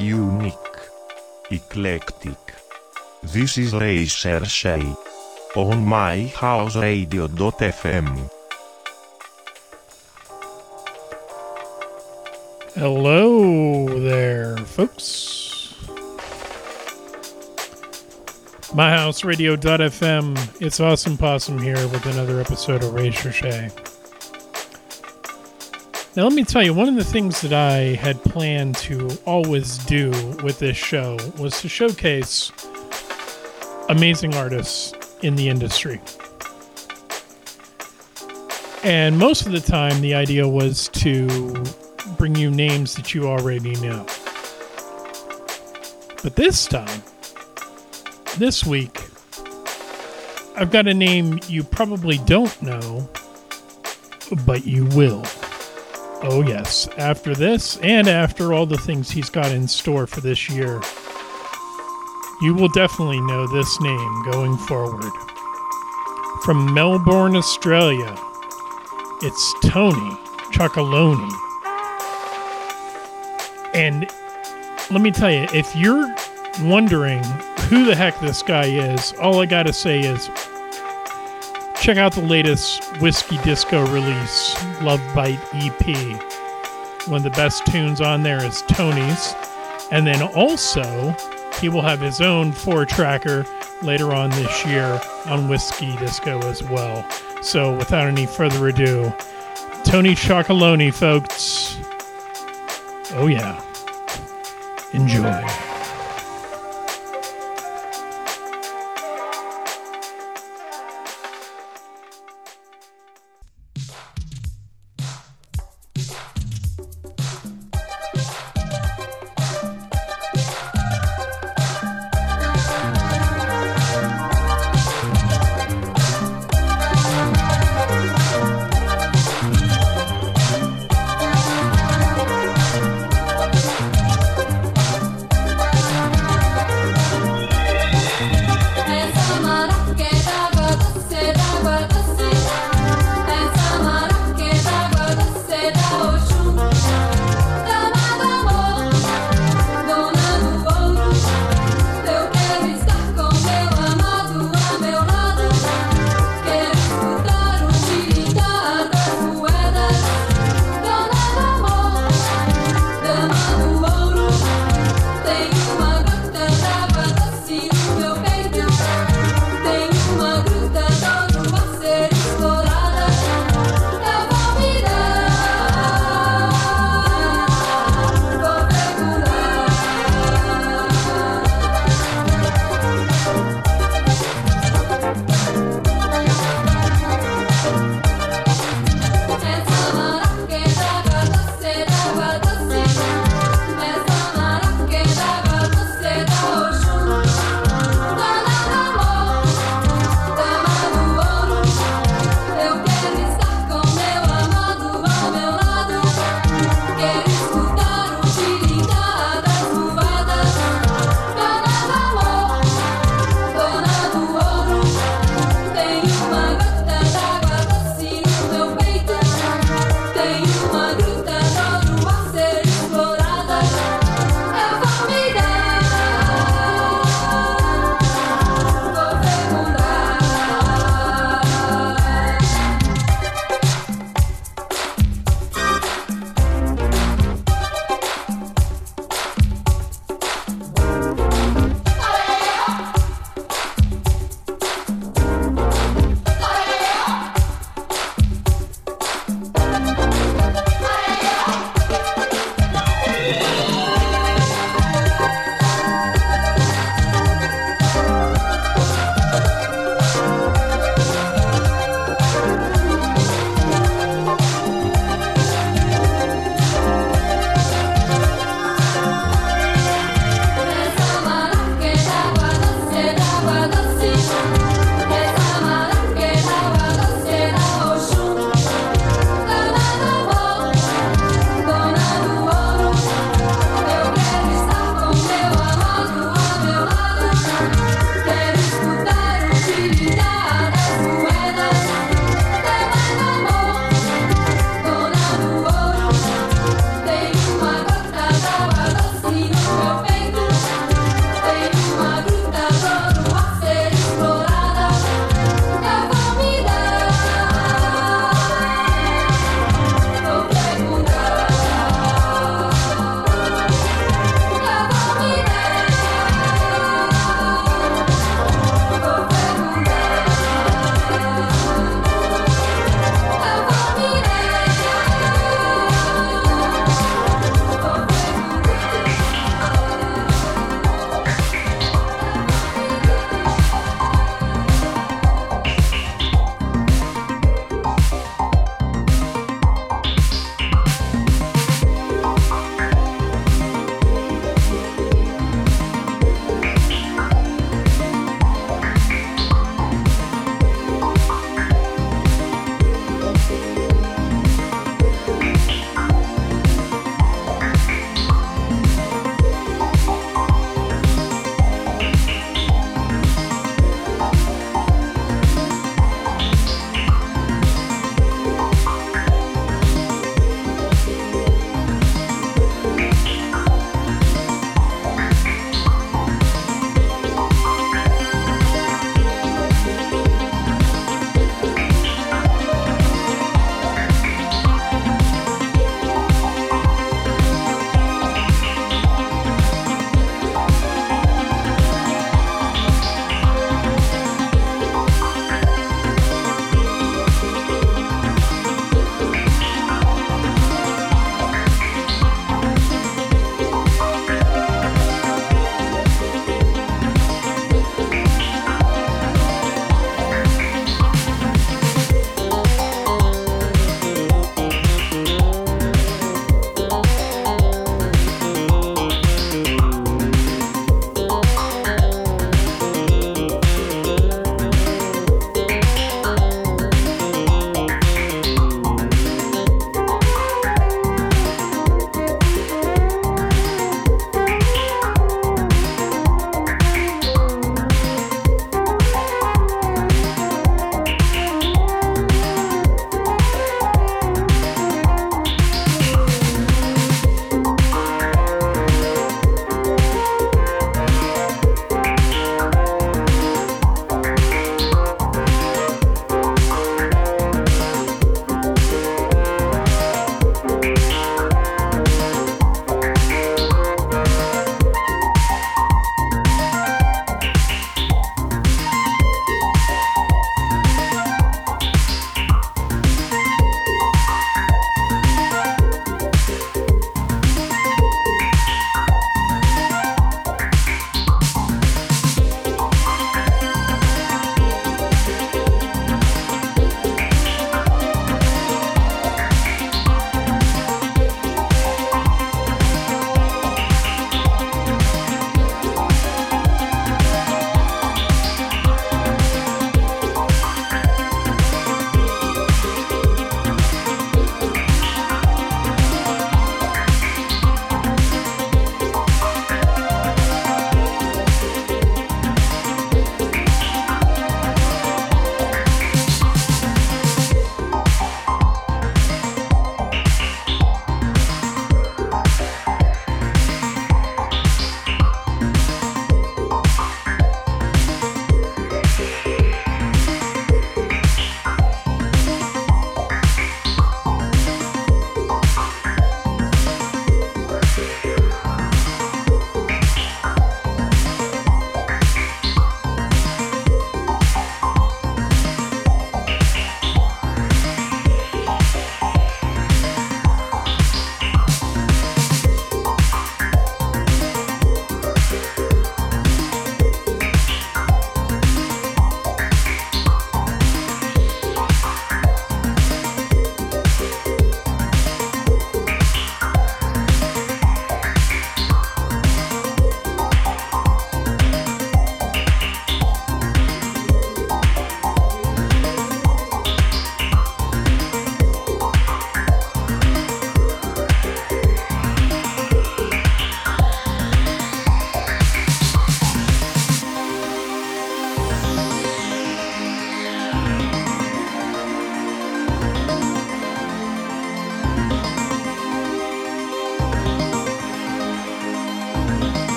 unique, eclectic. This is Recherché on myhouseradio.fm. Hello there, folks. MyHouseRadio.fm. It's Awesome Possum here with another episode of Recherché. Now, let me tell you, one of the things that I had planned to always do with this show was to showcase amazing artists in the industry. And most of the time, the idea was to bring you names that you already know. But this time, this week, I've got a name you probably don't know, but you will. Oh, yes. After this, and after all the things he's got in store for this year, you will definitely know this name going forward. From Melbourne, Australia, it's Tony Chocoloney. And let me tell you, if you're wondering who the heck this guy is, all I gotta say is check out the latest Whiskey Disco release, Love Bite EP. One of the best tunes on there is Tony's. And then also, he will have his own four tracker later on this year on Whiskey Disco as well. So, without any further ado, Tony Chocoloney, folks. Oh, yeah. Enjoy.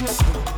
Thank